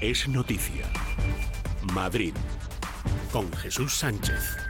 Es noticia. Madrid. Con Jesús Sánchez.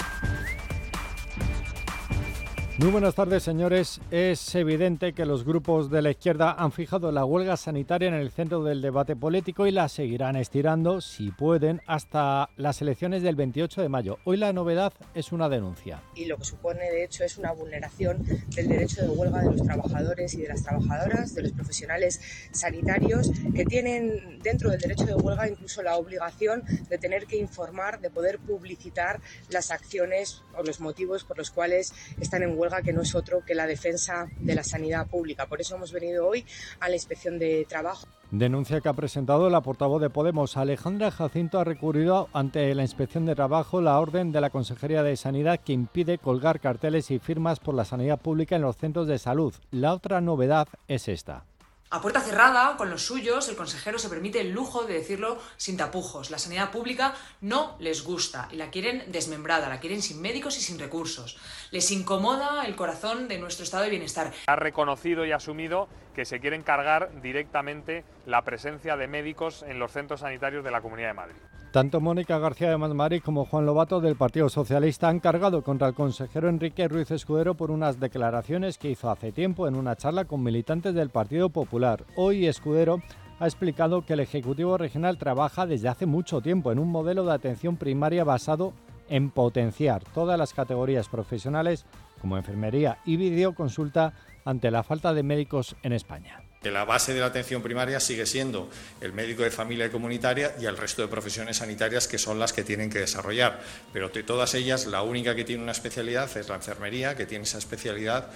Muy buenas tardes, señores. Es evidente que los grupos de la izquierda han fijado la huelga sanitaria en el centro del debate político y la seguirán estirando, si pueden, hasta las elecciones del 28 de mayo. Hoy la novedad es una denuncia. Y lo que supone, de hecho, es una vulneración del derecho de huelga de los trabajadores y de las trabajadoras, de los profesionales sanitarios, que tienen dentro del derecho de huelga incluso la obligación de tener que informar, de poder publicitar las acciones o los motivos por los cuales están en huelga que no es otro que la defensa de la sanidad pública. Por eso hemos venido hoy a la Inspección de Trabajo. Denuncia que ha presentado la portavoz de Podemos. Alejandra Jacinto ha recurrido ante la Inspección de Trabajo la orden de la Consejería de Sanidad que impide colgar carteles y firmas por la sanidad pública en los centros de salud. La otra novedad es esta. A puerta cerrada, con los suyos, el consejero se permite el lujo de decirlo sin tapujos. La sanidad pública no les gusta y la quieren desmembrada, la quieren sin médicos y sin recursos. Les incomoda el corazón de nuestro estado de bienestar. Ha reconocido y asumido que se quieren cargar directamente la presencia de médicos en los centros sanitarios de la Comunidad de Madrid. Tanto Mónica García de Madrid como Juan Lobato del Partido Socialista han cargado contra el consejero Enrique Ruiz Escudero por unas declaraciones que hizo hace tiempo en una charla con militantes del Partido Popular. Hoy Escudero ha explicado que el Ejecutivo Regional trabaja desde hace mucho tiempo en un modelo de atención primaria basado en potenciar todas las categorías profesionales como enfermería y videoconsulta ante la falta de médicos en España que la base de la atención primaria sigue siendo el médico de familia y comunitaria y el resto de profesiones sanitarias que son las que tienen que desarrollar. Pero de todas ellas, la única que tiene una especialidad es la enfermería, que tiene esa especialidad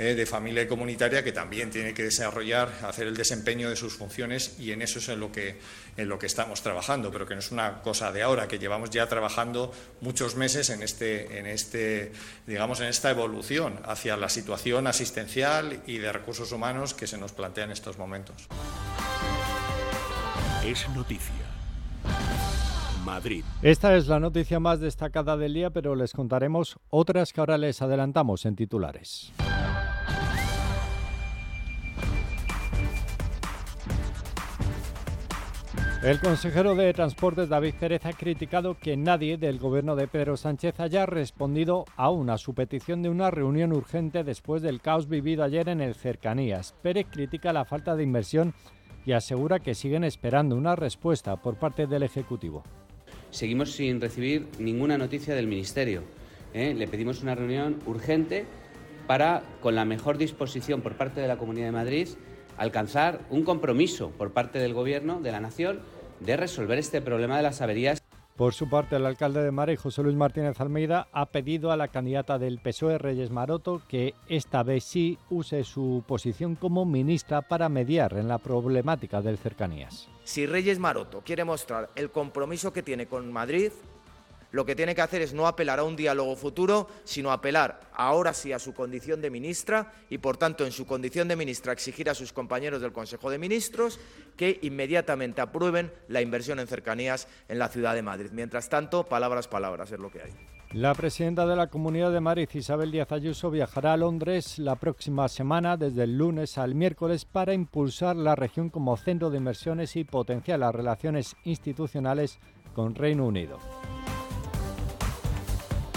eh, de familia y comunitaria que también tiene que desarrollar, hacer el desempeño de sus funciones y en eso es en lo que, en lo que estamos trabajando, pero que no es una cosa de ahora, que llevamos ya trabajando muchos meses en, este, en, este, digamos, en esta evolución hacia la situación asistencial y de recursos humanos que se nos plantea en estos momentos. Es noticia. Madrid. Esta es la noticia más destacada del día, pero les contaremos otras que ahora les adelantamos en titulares. El consejero de Transportes David Pérez ha criticado que nadie del gobierno de Pedro Sánchez haya respondido aún a su petición de una reunión urgente después del caos vivido ayer en el Cercanías. Pérez critica la falta de inversión y asegura que siguen esperando una respuesta por parte del Ejecutivo. Seguimos sin recibir ninguna noticia del Ministerio. ¿eh? Le pedimos una reunión urgente para, con la mejor disposición por parte de la Comunidad de Madrid, alcanzar un compromiso por parte del Gobierno de la Nación de resolver este problema de las averías. Por su parte, el alcalde de Mare, José Luis Martínez Almeida, ha pedido a la candidata del PSOE, Reyes Maroto, que esta vez sí use su posición como ministra para mediar en la problemática del cercanías. Si Reyes Maroto quiere mostrar el compromiso que tiene con Madrid, lo que tiene que hacer es no apelar a un diálogo futuro, sino apelar ahora sí a su condición de ministra y, por tanto, en su condición de ministra exigir a sus compañeros del Consejo de Ministros que inmediatamente aprueben la inversión en cercanías en la ciudad de Madrid. Mientras tanto, palabras, palabras, es lo que hay. La presidenta de la Comunidad de Madrid, Isabel Díaz Ayuso, viajará a Londres la próxima semana, desde el lunes al miércoles, para impulsar la región como centro de inversiones y potenciar las relaciones institucionales con Reino Unido.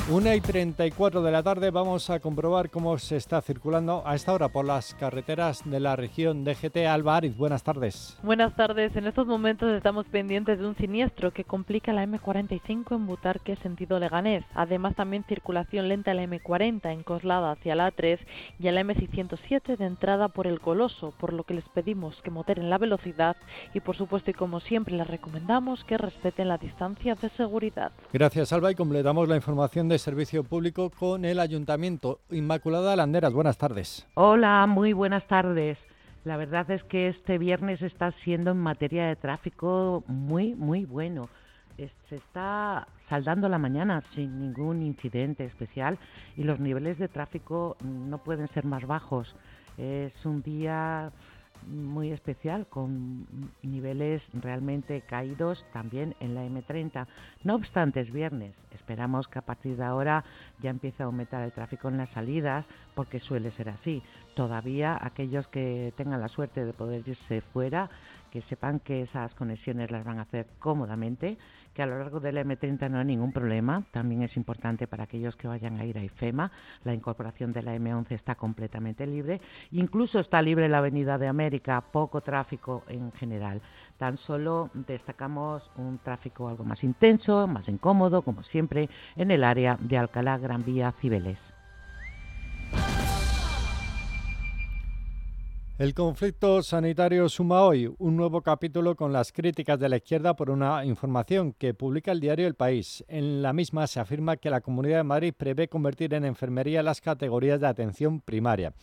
Una y 34 de la tarde vamos a comprobar cómo se está circulando a esta hora por las carreteras de la región DGT Alba Ariz. Buenas tardes. Buenas tardes. En estos momentos estamos pendientes de un siniestro que complica la M45 en Butarque, sentido Leganés. Además, también circulación lenta en la M40 en Coslada hacia la A3 y en la M607 de entrada por el Coloso, por lo que les pedimos que moderen la velocidad y, por supuesto, y como siempre, les recomendamos que respeten la distancia de seguridad. Gracias, Alba, y completamos la información de Servicio Público con el Ayuntamiento. Inmaculada Landeras, buenas tardes. Hola, muy buenas tardes. La verdad es que este viernes está siendo en materia de tráfico muy, muy bueno. Se está saldando la mañana sin ningún incidente especial y los niveles de tráfico no pueden ser más bajos. Es un día muy especial con niveles realmente caídos también en la M30. No obstante, es viernes. Esperamos que a partir de ahora ya empiece a aumentar el tráfico en las salidas porque suele ser así. Todavía aquellos que tengan la suerte de poder irse fuera que sepan que esas conexiones las van a hacer cómodamente, que a lo largo del M30 no hay ningún problema. También es importante para aquellos que vayan a ir a IFEMA. La incorporación de la M11 está completamente libre. Incluso está libre la Avenida de América, poco tráfico en general. Tan solo destacamos un tráfico algo más intenso, más incómodo, como siempre, en el área de Alcalá, Gran Vía, Cibeles. El conflicto sanitario suma hoy un nuevo capítulo con las críticas de la izquierda por una información que publica el diario El País. En la misma se afirma que la Comunidad de Madrid prevé convertir en enfermería las categorías de atención primaria.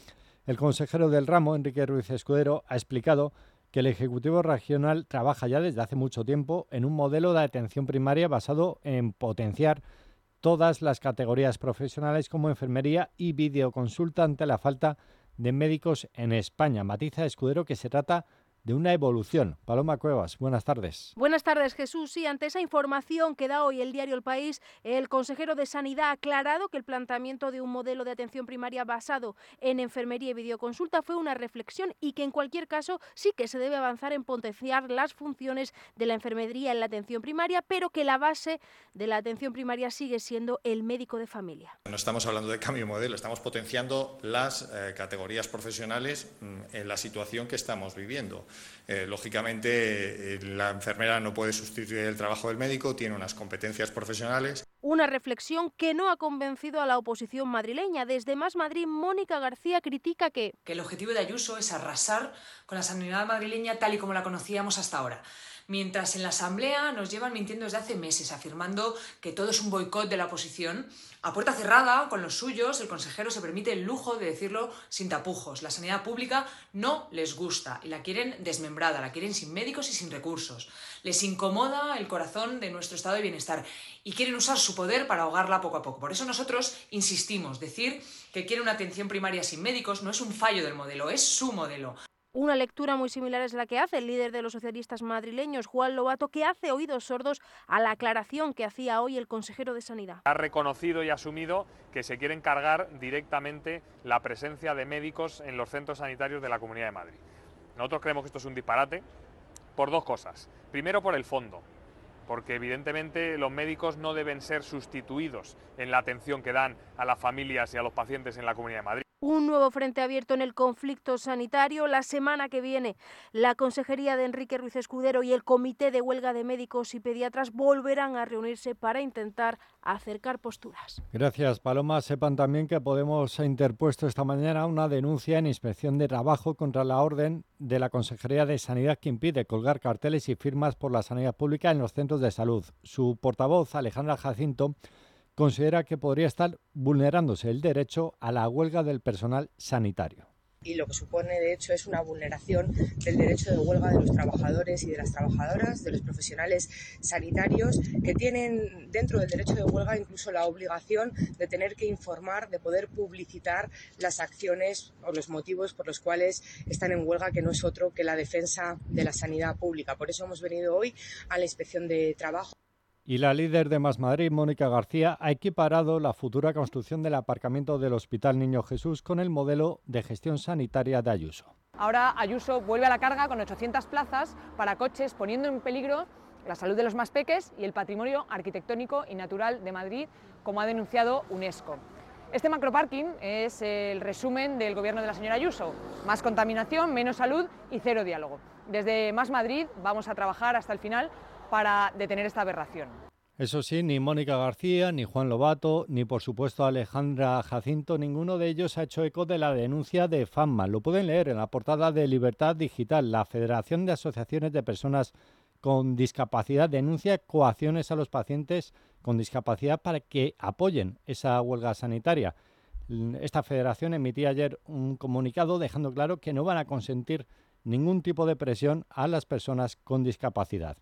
El consejero del ramo, Enrique Ruiz Escudero, ha explicado que el Ejecutivo Regional trabaja ya desde hace mucho tiempo en un modelo de atención primaria basado en potenciar todas las categorías profesionales como enfermería y videoconsulta ante la falta de de médicos en España. Matiza Escudero que se trata de una evolución. Paloma Cuevas, buenas tardes. Buenas tardes, Jesús. Sí, ante esa información que da hoy el diario El País, el consejero de Sanidad ha aclarado que el planteamiento de un modelo de atención primaria basado en enfermería y videoconsulta fue una reflexión y que en cualquier caso sí que se debe avanzar en potenciar las funciones de la enfermería en la atención primaria, pero que la base de la atención primaria sigue siendo el médico de familia. No estamos hablando de cambio de modelo, estamos potenciando las eh, categorías profesionales mm, en la situación que estamos viviendo. Eh, lógicamente, eh, la enfermera no puede sustituir el trabajo del médico, tiene unas competencias profesionales. Una reflexión que no ha convencido a la oposición madrileña. Desde Más Madrid, Mónica García critica que... Que el objetivo de Ayuso es arrasar con la sanidad madrileña tal y como la conocíamos hasta ahora mientras en la Asamblea nos llevan mintiendo desde hace meses, afirmando que todo es un boicot de la oposición. A puerta cerrada, con los suyos, el consejero se permite el lujo de decirlo sin tapujos. La sanidad pública no les gusta y la quieren desmembrada, la quieren sin médicos y sin recursos. Les incomoda el corazón de nuestro estado de bienestar y quieren usar su poder para ahogarla poco a poco. Por eso nosotros insistimos, decir que quiere una atención primaria sin médicos no es un fallo del modelo, es su modelo. Una lectura muy similar es la que hace el líder de los socialistas madrileños, Juan Lobato, que hace oídos sordos a la aclaración que hacía hoy el consejero de Sanidad. Ha reconocido y asumido que se quiere encargar directamente la presencia de médicos en los centros sanitarios de la Comunidad de Madrid. Nosotros creemos que esto es un disparate por dos cosas. Primero, por el fondo porque evidentemente los médicos no deben ser sustituidos en la atención que dan a las familias y a los pacientes en la Comunidad de Madrid. Un nuevo frente abierto en el conflicto sanitario. La semana que viene, la Consejería de Enrique Ruiz Escudero y el Comité de Huelga de Médicos y Pediatras volverán a reunirse para intentar acercar posturas. Gracias, Paloma. Sepan también que Podemos ha interpuesto esta mañana una denuncia en inspección de trabajo contra la orden de la Consejería de Sanidad que impide colgar carteles y firmas por la sanidad pública en los centros de salud. Su portavoz, Alejandra Jacinto, considera que podría estar vulnerándose el derecho a la huelga del personal sanitario y lo que supone de hecho es una vulneración del derecho de huelga de los trabajadores y de las trabajadoras, de los profesionales sanitarios que tienen dentro del derecho de huelga incluso la obligación de tener que informar, de poder publicitar las acciones o los motivos por los cuales están en huelga, que no es otro que la defensa de la sanidad pública. Por eso hemos venido hoy a la inspección de trabajo. Y la líder de Más Madrid, Mónica García, ha equiparado la futura construcción del aparcamiento del Hospital Niño Jesús con el modelo de gestión sanitaria de Ayuso. Ahora Ayuso vuelve a la carga con 800 plazas para coches, poniendo en peligro la salud de los más peques y el patrimonio arquitectónico y natural de Madrid, como ha denunciado UNESCO. Este macroparking es el resumen del gobierno de la señora Ayuso. Más contaminación, menos salud y cero diálogo. Desde Más Madrid vamos a trabajar hasta el final para detener esta aberración. Eso sí, ni Mónica García, ni Juan Lobato, ni por supuesto Alejandra Jacinto, ninguno de ellos ha hecho eco de la denuncia de FAMMA. Lo pueden leer en la portada de Libertad Digital. La Federación de Asociaciones de Personas con Discapacidad denuncia coacciones a los pacientes con discapacidad para que apoyen esa huelga sanitaria. Esta federación emitía ayer un comunicado dejando claro que no van a consentir ningún tipo de presión a las personas con discapacidad.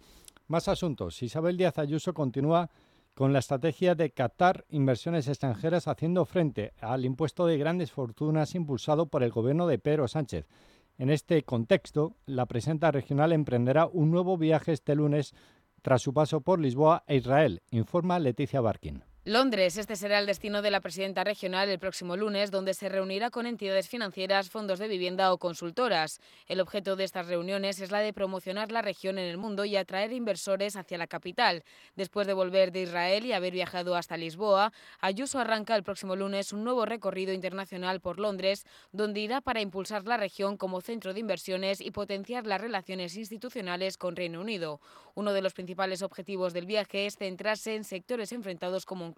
Más asuntos. Isabel Díaz Ayuso continúa con la estrategia de captar inversiones extranjeras haciendo frente al impuesto de grandes fortunas impulsado por el gobierno de Pedro Sánchez. En este contexto, la presidenta regional emprenderá un nuevo viaje este lunes tras su paso por Lisboa e Israel, informa Leticia Barkin. Londres, este será el destino de la presidenta regional el próximo lunes, donde se reunirá con entidades financieras, fondos de vivienda o consultoras. El objeto de estas reuniones es la de promocionar la región en el mundo y atraer inversores hacia la capital. Después de volver de Israel y haber viajado hasta Lisboa, Ayuso arranca el próximo lunes un nuevo recorrido internacional por Londres, donde irá para impulsar la región como centro de inversiones y potenciar las relaciones institucionales con Reino Unido. Uno de los principales objetivos del viaje es centrarse en sectores enfrentados como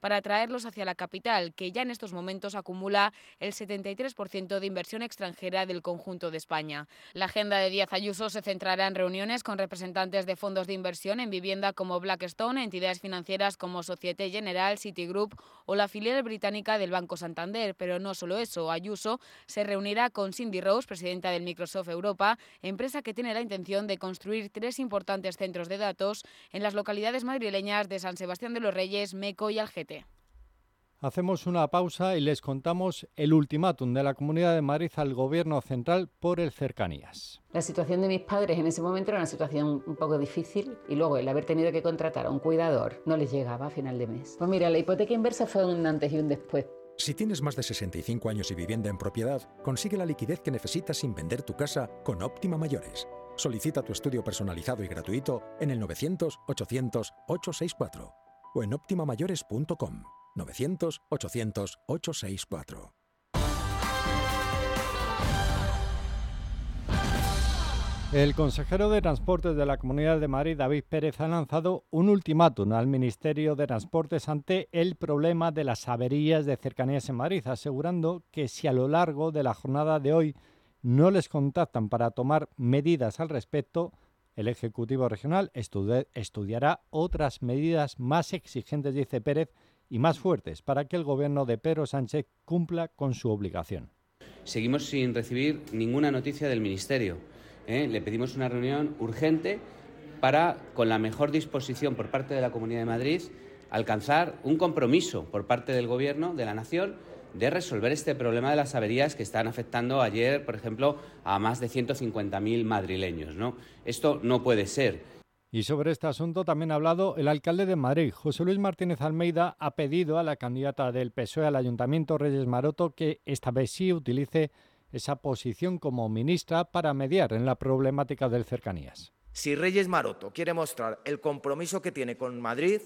para atraerlos hacia la capital, que ya en estos momentos acumula el 73% de inversión extranjera del conjunto de España. La agenda de Díaz Ayuso se centrará en reuniones con representantes de fondos de inversión en vivienda como Blackstone, entidades financieras como Societe General, Citigroup o la filial británica del Banco Santander. Pero no solo eso, Ayuso se reunirá con Cindy Rose, presidenta del Microsoft Europa, empresa que tiene la intención de construir tres importantes centros de datos en las localidades madrileñas de San Sebastián de los Reyes, Meco y Algete. Hacemos una pausa y les contamos el ultimátum de la Comunidad de Madrid al Gobierno central por el cercanías. La situación de mis padres en ese momento era una situación un poco difícil y luego el haber tenido que contratar a un cuidador no les llegaba a final de mes. Pues mira, la hipoteca inversa fue un antes y un después. Si tienes más de 65 años y vivienda en propiedad, consigue la liquidez que necesitas sin vender tu casa con Óptima Mayores. Solicita tu estudio personalizado y gratuito en el 900 800 864 o en optimamayores.com 900 800 864. El consejero de Transportes de la Comunidad de Madrid, David Pérez, ha lanzado un ultimátum al Ministerio de Transportes ante el problema de las averías de cercanías en Madrid, asegurando que si a lo largo de la jornada de hoy no les contactan para tomar medidas al respecto, el Ejecutivo Regional estudiará otras medidas más exigentes, dice Pérez, y más fuertes para que el gobierno de Pedro Sánchez cumpla con su obligación. Seguimos sin recibir ninguna noticia del Ministerio. ¿eh? Le pedimos una reunión urgente para, con la mejor disposición por parte de la Comunidad de Madrid, alcanzar un compromiso por parte del Gobierno de la Nación de resolver este problema de las averías que están afectando ayer, por ejemplo, a más de 150.000 madrileños. ¿no? Esto no puede ser. Y sobre este asunto también ha hablado el alcalde de Madrid, José Luis Martínez Almeida, ha pedido a la candidata del PSOE al Ayuntamiento Reyes Maroto que esta vez sí utilice esa posición como ministra para mediar en la problemática del cercanías. Si Reyes Maroto quiere mostrar el compromiso que tiene con Madrid,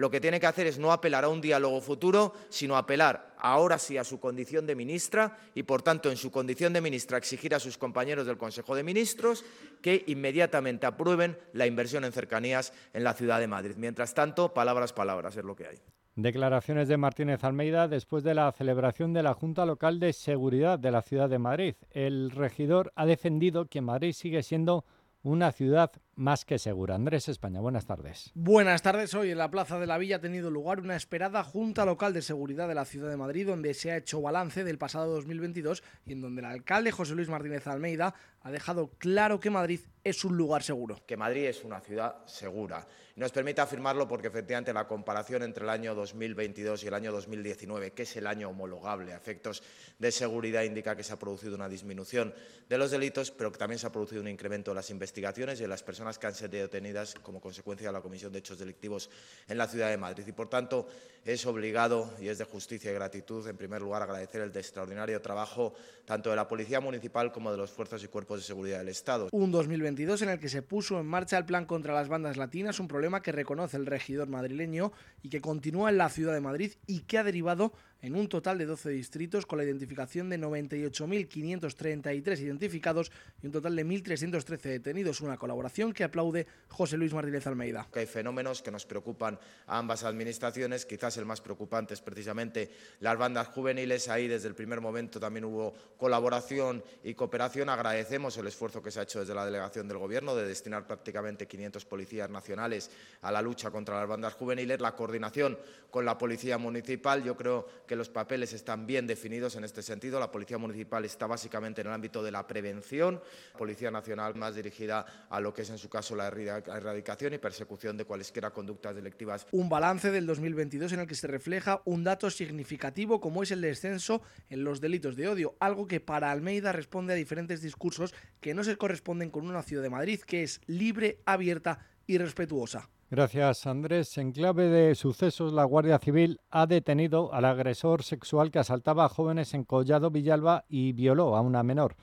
lo que tiene que hacer es no apelar a un diálogo futuro, sino apelar ahora sí a su condición de ministra y, por tanto, en su condición de ministra exigir a sus compañeros del Consejo de Ministros que inmediatamente aprueben la inversión en cercanías en la ciudad de Madrid. Mientras tanto, palabras, palabras es lo que hay. Declaraciones de Martínez Almeida después de la celebración de la Junta Local de Seguridad de la ciudad de Madrid. El regidor ha defendido que Madrid sigue siendo una ciudad más que segura. Andrés España, buenas tardes. Buenas tardes. Hoy en la Plaza de la Villa ha tenido lugar una esperada Junta Local de Seguridad de la Ciudad de Madrid, donde se ha hecho balance del pasado 2022 y en donde el alcalde José Luis Martínez Almeida ha dejado claro que Madrid es un lugar seguro. Que Madrid es una ciudad segura. Nos permite afirmarlo porque efectivamente la comparación entre el año 2022 y el año 2019, que es el año homologable a efectos de seguridad, indica que se ha producido una disminución de los delitos, pero que también se ha producido un incremento de las investigaciones y de las personas que han sido detenidas como consecuencia de la comisión de hechos delictivos en la ciudad de Madrid. Y, por tanto, es obligado y es de justicia y gratitud, en primer lugar, agradecer el extraordinario trabajo tanto de la Policía Municipal como de los fuerzas y cuerpos de seguridad del Estado. Un 2022 en el que se puso en marcha el plan contra las bandas latinas, un problema que reconoce el regidor madrileño y que continúa en la ciudad de Madrid y que ha derivado en un total de 12 distritos con la identificación de 98.533 identificados y un total de 1.313 detenidos. Una colaboración que aplaude José Luis Martínez Almeida. hay fenómenos que nos preocupan a ambas administraciones. Quizás el más preocupante es precisamente las bandas juveniles. Ahí desde el primer momento también hubo colaboración y cooperación. Agradecemos el esfuerzo que se ha hecho desde la delegación del Gobierno de destinar prácticamente 500 policías nacionales a la lucha contra las bandas juveniles. La coordinación con la Policía Municipal, yo creo que los papeles están bien definidos en este sentido. La Policía Municipal está básicamente en el ámbito de la prevención, Policía Nacional más dirigida a lo que es en su caso la erradicación y persecución de cualesquiera conductas delictivas. Un balance del 2022 en el que se refleja un dato significativo como es el descenso en los delitos de odio, algo que para Almeida responde a diferentes discursos que no se corresponden con una ciudad de Madrid que es libre, abierta y respetuosa. Gracias, Andrés. En clave de sucesos, la Guardia Civil ha detenido al agresor sexual que asaltaba a jóvenes en Collado Villalba y violó a una menor.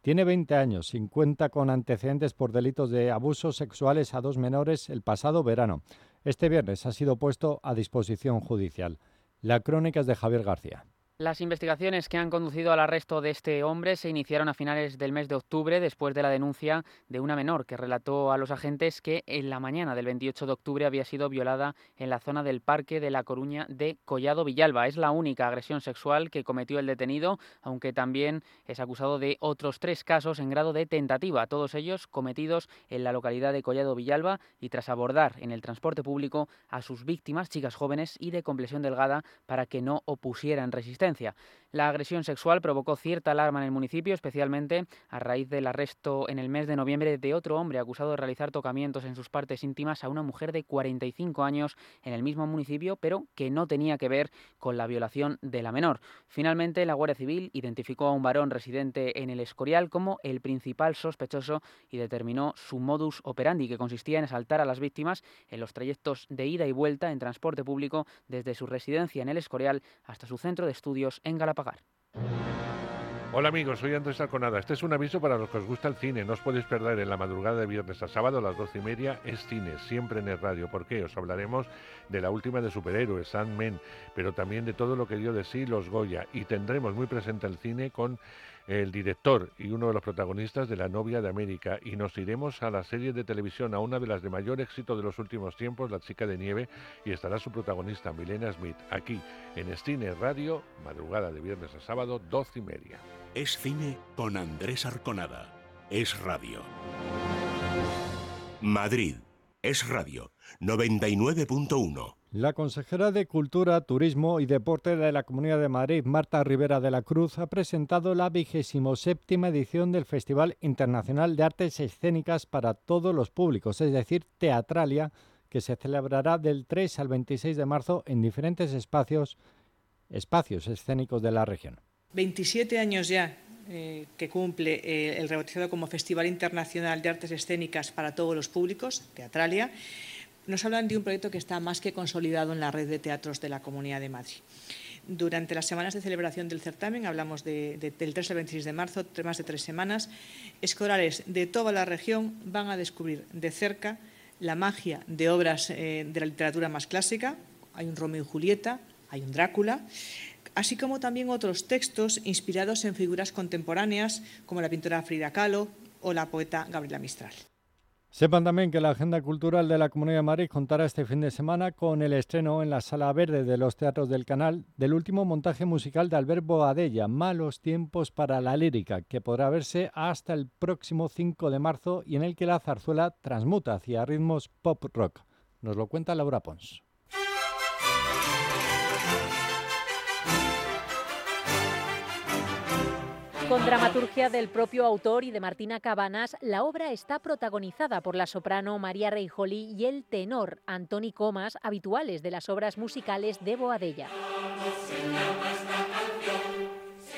Tiene 20 años y cuenta con antecedentes por delitos de abusos sexuales a dos menores el pasado verano. Este viernes ha sido puesto a disposición judicial. La crónica es de Javier García. Las investigaciones que han conducido al arresto de este hombre se iniciaron a finales del mes de octubre después de la denuncia de una menor que relató a los agentes que en la mañana del 28 de octubre había sido violada en la zona del Parque de La Coruña de Collado Villalba. Es la única agresión sexual que cometió el detenido, aunque también es acusado de otros tres casos en grado de tentativa, todos ellos cometidos en la localidad de Collado Villalba y tras abordar en el transporte público a sus víctimas, chicas jóvenes y de complexión delgada, para que no opusieran resistencia resistencia la agresión sexual provocó cierta alarma en el municipio, especialmente a raíz del arresto en el mes de noviembre de otro hombre acusado de realizar tocamientos en sus partes íntimas a una mujer de 45 años en el mismo municipio, pero que no tenía que ver con la violación de la menor. Finalmente, la Guardia Civil identificó a un varón residente en el Escorial como el principal sospechoso y determinó su modus operandi, que consistía en asaltar a las víctimas en los trayectos de ida y vuelta en transporte público desde su residencia en el Escorial hasta su centro de estudio en Hola amigos, soy Andrés Arconada. Este es un aviso para los que os gusta el cine. No os podéis perder en la madrugada de viernes a sábado a las doce y media. Es cine, siempre en el radio. ¿Por qué? Os hablaremos de la última de superhéroes, Sandman, pero también de todo lo que dio de sí los Goya. Y tendremos muy presente el cine con el director y uno de los protagonistas de La novia de América y nos iremos a la serie de televisión, a una de las de mayor éxito de los últimos tiempos, La chica de nieve, y estará su protagonista, Milena Smith, aquí en Cine Radio, madrugada de viernes a sábado, doce y media. Es cine con Andrés Arconada. Es radio. Madrid. Es radio. 99.1. La consejera de Cultura, Turismo y Deporte de la Comunidad de Madrid, Marta Rivera de la Cruz, ha presentado la vigésimo séptima edición del Festival Internacional de Artes Escénicas para todos los públicos, es decir, Teatralia, que se celebrará del 3 al 26 de marzo en diferentes espacios, espacios escénicos de la región. 27 años ya eh, que cumple eh, el rebautizado como Festival Internacional de Artes Escénicas para todos los públicos, Teatralia nos hablan de un proyecto que está más que consolidado en la red de teatros de la Comunidad de Madrid. Durante las semanas de celebración del certamen, hablamos del 3 al 26 de marzo, más de tres semanas, escolares de toda la región van a descubrir de cerca la magia de obras eh, de la literatura más clásica. Hay un Romeo y Julieta, hay un Drácula, así como también otros textos inspirados en figuras contemporáneas como la pintora Frida Kahlo o la poeta Gabriela Mistral. Sepan también que la Agenda Cultural de la Comunidad de Madrid contará este fin de semana con el estreno en la Sala Verde de los Teatros del Canal del último montaje musical de Albert Boadella, Malos Tiempos para la Lírica, que podrá verse hasta el próximo 5 de marzo y en el que la zarzuela transmuta hacia ritmos pop rock. Nos lo cuenta Laura Pons. Con dramaturgia del propio autor y de Martina Cabanas, la obra está protagonizada por la soprano María Reijoli y el tenor Antoni Comas, habituales de las obras musicales de Boadella.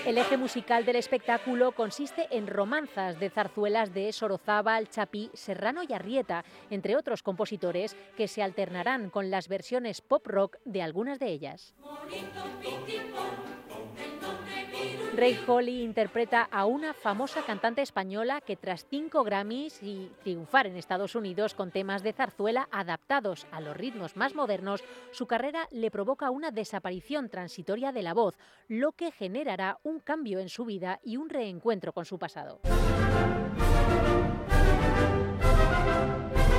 El eje musical del espectáculo consiste en romanzas de zarzuelas de Sorozábal, Chapí, Serrano y Arrieta, entre otros compositores que se alternarán con las versiones pop rock de algunas de ellas. Ray Holly interpreta a una famosa cantante española que tras cinco Grammys y triunfar en Estados Unidos con temas de zarzuela adaptados a los ritmos más modernos, su carrera le provoca una desaparición transitoria de la voz, lo que generará un cambio en su vida y un reencuentro con su pasado.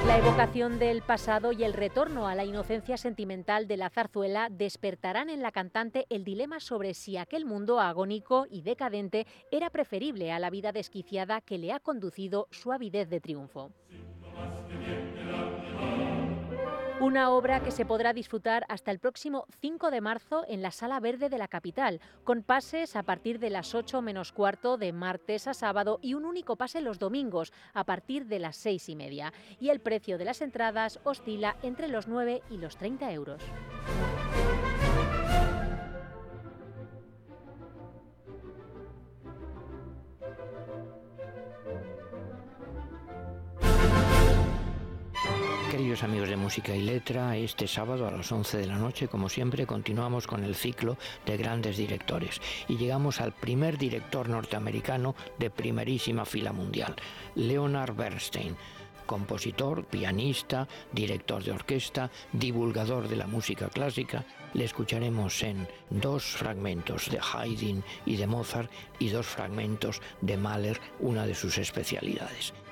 La evocación del pasado y el retorno a la inocencia sentimental de la zarzuela despertarán en la cantante el dilema sobre si aquel mundo agónico y decadente era preferible a la vida desquiciada que le ha conducido su avidez de triunfo. Una obra que se podrá disfrutar hasta el próximo 5 de marzo en la Sala Verde de la capital, con pases a partir de las 8 menos cuarto de martes a sábado y un único pase los domingos a partir de las 6 y media. Y el precio de las entradas oscila entre los 9 y los 30 euros. Amigos de Música y Letra, este sábado a las 11 de la noche, como siempre, continuamos con el ciclo de grandes directores y llegamos al primer director norteamericano de primerísima fila mundial, Leonard Bernstein compositor, pianista, director de orquesta, divulgador de la música clásica. Le escucharemos en dos fragmentos de Haydn y de Mozart y dos fragmentos de Mahler, una de sus especialidades.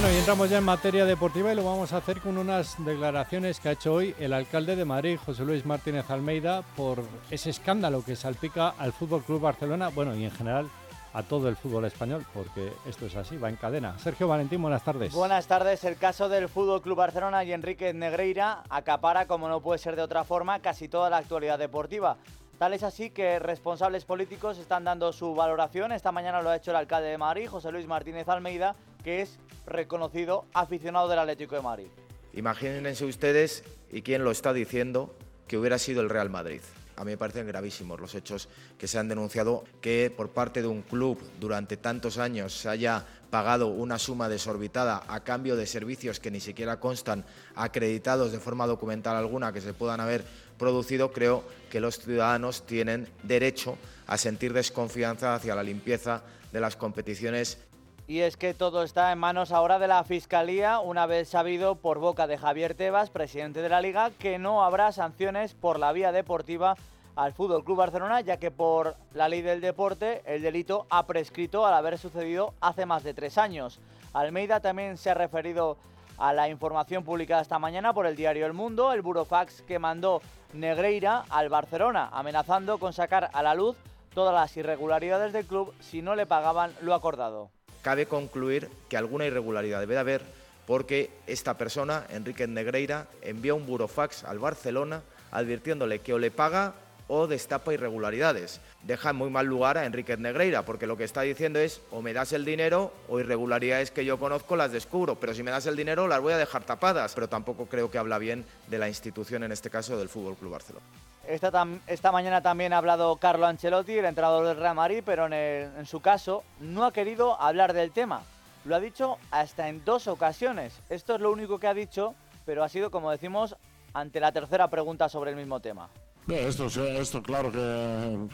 Bueno, y entramos ya en materia deportiva y lo vamos a hacer con unas declaraciones que ha hecho hoy el alcalde de Madrid, José Luis Martínez Almeida, por ese escándalo que salpica al Fútbol Club Barcelona, bueno, y en general a todo el fútbol español, porque esto es así, va en cadena. Sergio Valentín, buenas tardes. Buenas tardes. El caso del Fútbol Club Barcelona y Enrique Negreira acapara, como no puede ser de otra forma, casi toda la actualidad deportiva. Tal es así que responsables políticos están dando su valoración. Esta mañana lo ha hecho el alcalde de Madrid, José Luis Martínez Almeida, que es reconocido aficionado del Atlético de Madrid. Imagínense ustedes, y quién lo está diciendo, que hubiera sido el Real Madrid. A mí me parecen gravísimos los hechos que se han denunciado, que por parte de un club durante tantos años se haya pagado una suma desorbitada a cambio de servicios que ni siquiera constan acreditados de forma documental alguna que se puedan haber producido, creo que los ciudadanos tienen derecho a sentir desconfianza hacia la limpieza de las competiciones. Y es que todo está en manos ahora de la Fiscalía, una vez sabido por boca de Javier Tebas, presidente de la Liga, que no habrá sanciones por la vía deportiva al Fútbol Club Barcelona, ya que por la ley del deporte el delito ha prescrito al haber sucedido hace más de tres años. Almeida también se ha referido a la información publicada esta mañana por el diario El Mundo, el burofax que mandó Negreira al Barcelona, amenazando con sacar a la luz todas las irregularidades del club si no le pagaban lo acordado cabe concluir que alguna irregularidad debe de haber porque esta persona, Enrique Negreira, envió un burofax al Barcelona advirtiéndole que o le paga o destapa irregularidades. Deja en muy mal lugar a Enrique Negreira, porque lo que está diciendo es o me das el dinero o irregularidades que yo conozco las descubro, pero si me das el dinero las voy a dejar tapadas. Pero tampoco creo que habla bien de la institución, en este caso del Fútbol Club Barcelona. Esta, esta, mañana también ha hablado Carlo Ancelotti, el entrenador del Real Madrid, pero en, en, su caso no ha querido hablar del tema. Lo ha dicho hasta en dos ocasiones. Esto es lo único que ha dicho, pero ha sido, como decimos, ante la tercera pregunta sobre el mismo tema. Esto, esto claro que,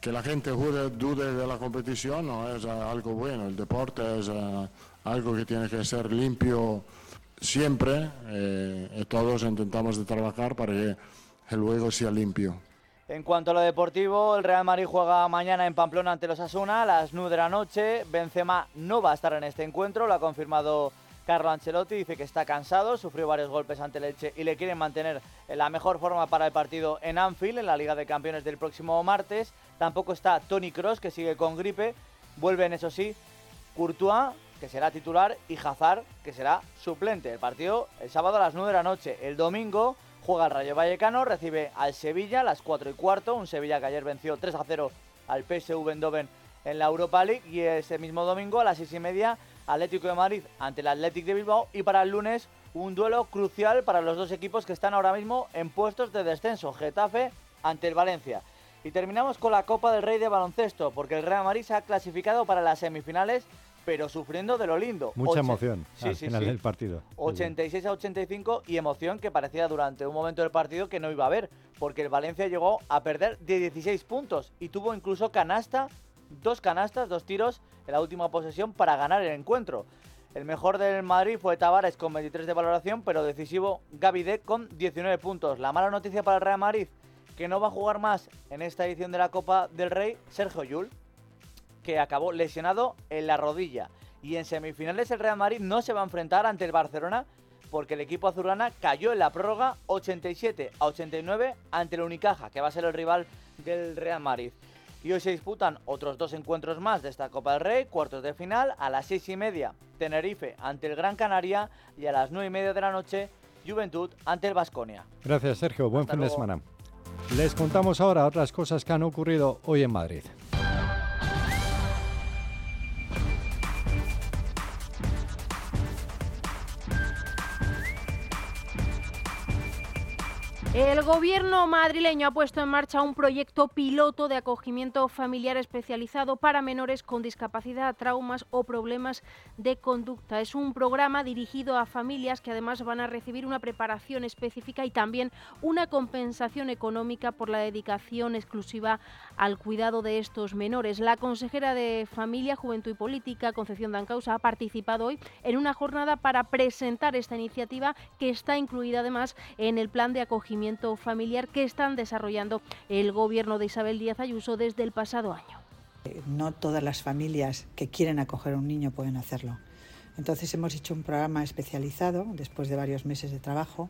que la gente dude de la competición no es algo bueno. El deporte es uh, algo que tiene que ser limpio siempre eh, y todos intentamos de trabajar para que el luego sea limpio. En cuanto a lo deportivo, el Real Madrid juega mañana en Pamplona ante los Asuna a las 9 de la noche. Benzema no va a estar en este encuentro, lo ha confirmado Carlo Ancelotti. Dice que está cansado, sufrió varios golpes ante el Elche y le quieren mantener en la mejor forma para el partido en Anfield, en la Liga de Campeones del próximo martes. Tampoco está Tony Cross, que sigue con gripe. Vuelven, eso sí, Courtois, que será titular, y Hazard, que será suplente. El partido el sábado a las 9 de la noche. El domingo Juega el Rayo Vallecano, recibe al Sevilla a las 4 y cuarto, un Sevilla que ayer venció 3 a 0 al PSV Eindhoven en la Europa League y ese mismo domingo a las 6 y media Atlético de Madrid ante el Athletic de Bilbao y para el lunes un duelo crucial para los dos equipos que están ahora mismo en puestos de descenso, Getafe ante el Valencia. Y terminamos con la Copa del Rey de baloncesto porque el Real Madrid se ha clasificado para las semifinales pero sufriendo de lo lindo. Mucha emoción al final del partido. 86 a 85 y emoción que parecía durante un momento del partido que no iba a haber, porque el Valencia llegó a perder de 16 puntos y tuvo incluso canasta, dos canastas, dos tiros en la última posesión para ganar el encuentro. El mejor del Madrid fue Tavares con 23 de valoración, pero decisivo Gaby con 19 puntos. La mala noticia para el Real Madrid, que no va a jugar más en esta edición de la Copa del Rey, Sergio Yul que acabó lesionado en la rodilla. Y en semifinales el Real Madrid no se va a enfrentar ante el Barcelona porque el equipo azulana cayó en la prórroga 87 a 89 ante el Unicaja, que va a ser el rival del Real Madrid. Y hoy se disputan otros dos encuentros más de esta Copa del Rey, cuartos de final, a las seis y media Tenerife ante el Gran Canaria y a las nueve y media de la noche Juventud ante el Vasconia. Gracias Sergio, buen fin de semana. Les contamos ahora otras cosas que han ocurrido hoy en Madrid. El gobierno madrileño ha puesto en marcha un proyecto piloto de acogimiento familiar especializado para menores con discapacidad, traumas o problemas de conducta. Es un programa dirigido a familias que además van a recibir una preparación específica y también una compensación económica por la dedicación exclusiva al cuidado de estos menores. La consejera de Familia, Juventud y Política, Concepción Dancausa, ha participado hoy en una jornada para presentar esta iniciativa que está incluida además en el plan de acogimiento familiar que están desarrollando el gobierno de Isabel Díaz Ayuso desde el pasado año. No todas las familias que quieren acoger a un niño pueden hacerlo. Entonces hemos hecho un programa especializado, después de varios meses de trabajo,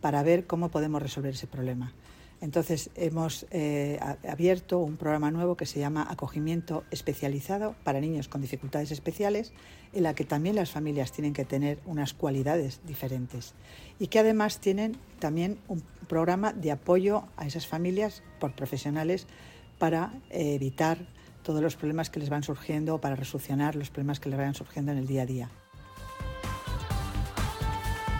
para ver cómo podemos resolver ese problema. Entonces hemos eh, abierto un programa nuevo que se llama Acogimiento Especializado para Niños con Dificultades Especiales, en la que también las familias tienen que tener unas cualidades diferentes y que además tienen también un programa de apoyo a esas familias por profesionales para eh, evitar todos los problemas que les van surgiendo o para resolucionar los problemas que les vayan surgiendo en el día a día.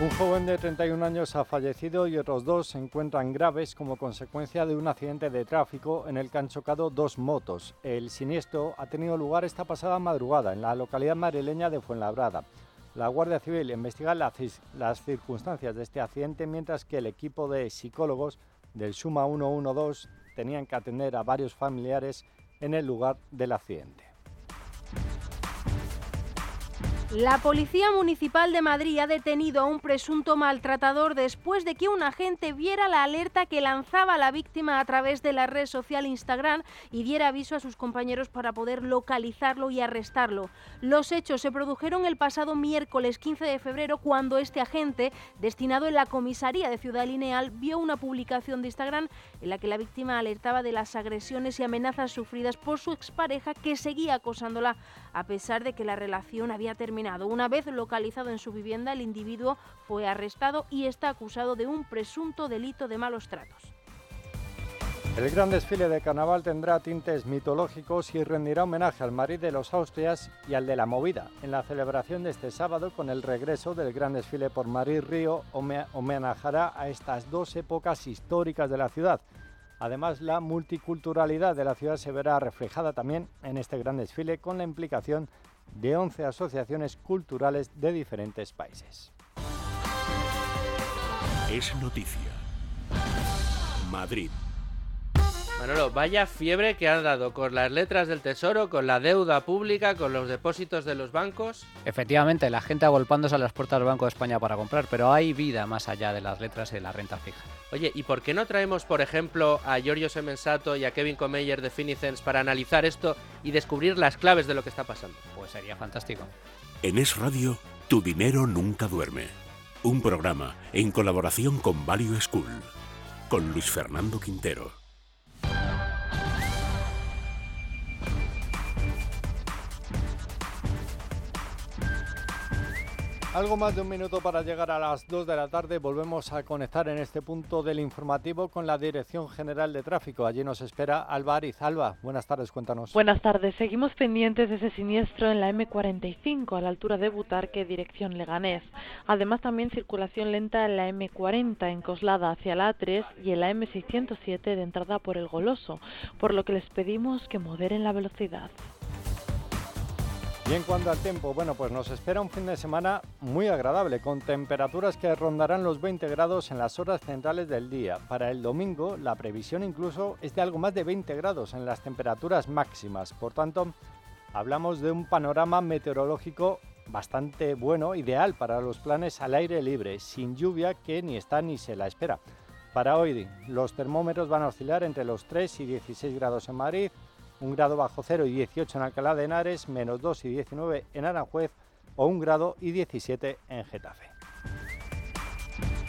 Un joven de 31 años ha fallecido y otros dos se encuentran graves como consecuencia de un accidente de tráfico en el que han chocado dos motos. El siniestro ha tenido lugar esta pasada madrugada en la localidad madrileña de Fuenlabrada. La Guardia Civil investiga las, circunstancias de este accidente mientras que el equipo de psicólogos del Suma 112 tenían que atender a varios familiares en el lugar del accidente. La Policía Municipal de Madrid ha detenido a un presunto maltratador después de que un agente viera la alerta que lanzaba la víctima a través de la red social Instagram y diera aviso a sus compañeros para poder localizarlo y arrestarlo. Los hechos se produjeron el pasado miércoles 15 de febrero cuando este agente, destinado en la comisaría de Ciudad Lineal, vio una publicación de Instagram en la que la víctima alertaba de las agresiones y amenazas sufridas por su expareja que seguía acosándola a pesar de que la relación había terminado una vez localizado en su vivienda, el individuo fue arrestado y está acusado de un presunto delito de malos tratos. El gran desfile de carnaval tendrá tintes mitológicos y rendirá homenaje al Madrid de los Austrias y al de la Movida en la celebración de este sábado con el regreso del gran desfile por Madrid Río homenajará a estas dos épocas históricas de la ciudad. Además, la multiculturalidad de la ciudad se verá reflejada también en este gran desfile con la implicación de 11 asociaciones culturales de diferentes países. Es noticia. Madrid. Manolo, vaya fiebre que han dado con las letras del Tesoro, con la deuda pública, con los depósitos de los bancos. Efectivamente, la gente agolpándose a las puertas del Banco de España para comprar, pero hay vida más allá de las letras y la renta fija. Oye, ¿y por qué no traemos, por ejemplo, a Giorgio Semensato y a Kevin Comeyer de Finicens para analizar esto y descubrir las claves de lo que está pasando? Pues sería fantástico. En Es Radio, tu dinero nunca duerme. Un programa en colaboración con Value School, con Luis Fernando Quintero. Algo más de un minuto para llegar a las 2 de la tarde. Volvemos a conectar en este punto del informativo con la Dirección General de Tráfico. Allí nos espera Alba Ariz. Alba, buenas tardes, cuéntanos. Buenas tardes. Seguimos pendientes de ese siniestro en la M45 a la altura de Butarque, dirección Leganés. Además, también circulación lenta en la M40 en Coslada hacia la A3 y en la M607 de entrada por el Goloso, por lo que les pedimos que moderen la velocidad. Y en cuanto al tiempo, bueno, pues nos espera un fin de semana muy agradable, con temperaturas que rondarán los 20 grados en las horas centrales del día. Para el domingo, la previsión incluso es de algo más de 20 grados en las temperaturas máximas. Por tanto, hablamos de un panorama meteorológico bastante bueno, ideal para los planes al aire libre, sin lluvia que ni está ni se la espera. Para hoy, los termómetros van a oscilar entre los 3 y 16 grados en Madrid, un grado bajo cero y 18 en Alcalá de Henares, menos 2 y 19 en Aranjuez o un grado y 17 en Getafe.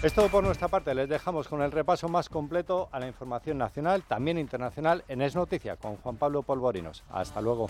Es todo por nuestra parte, les dejamos con el repaso más completo a la información nacional, también internacional en Es Noticia con Juan Pablo Polvorinos. Hasta luego.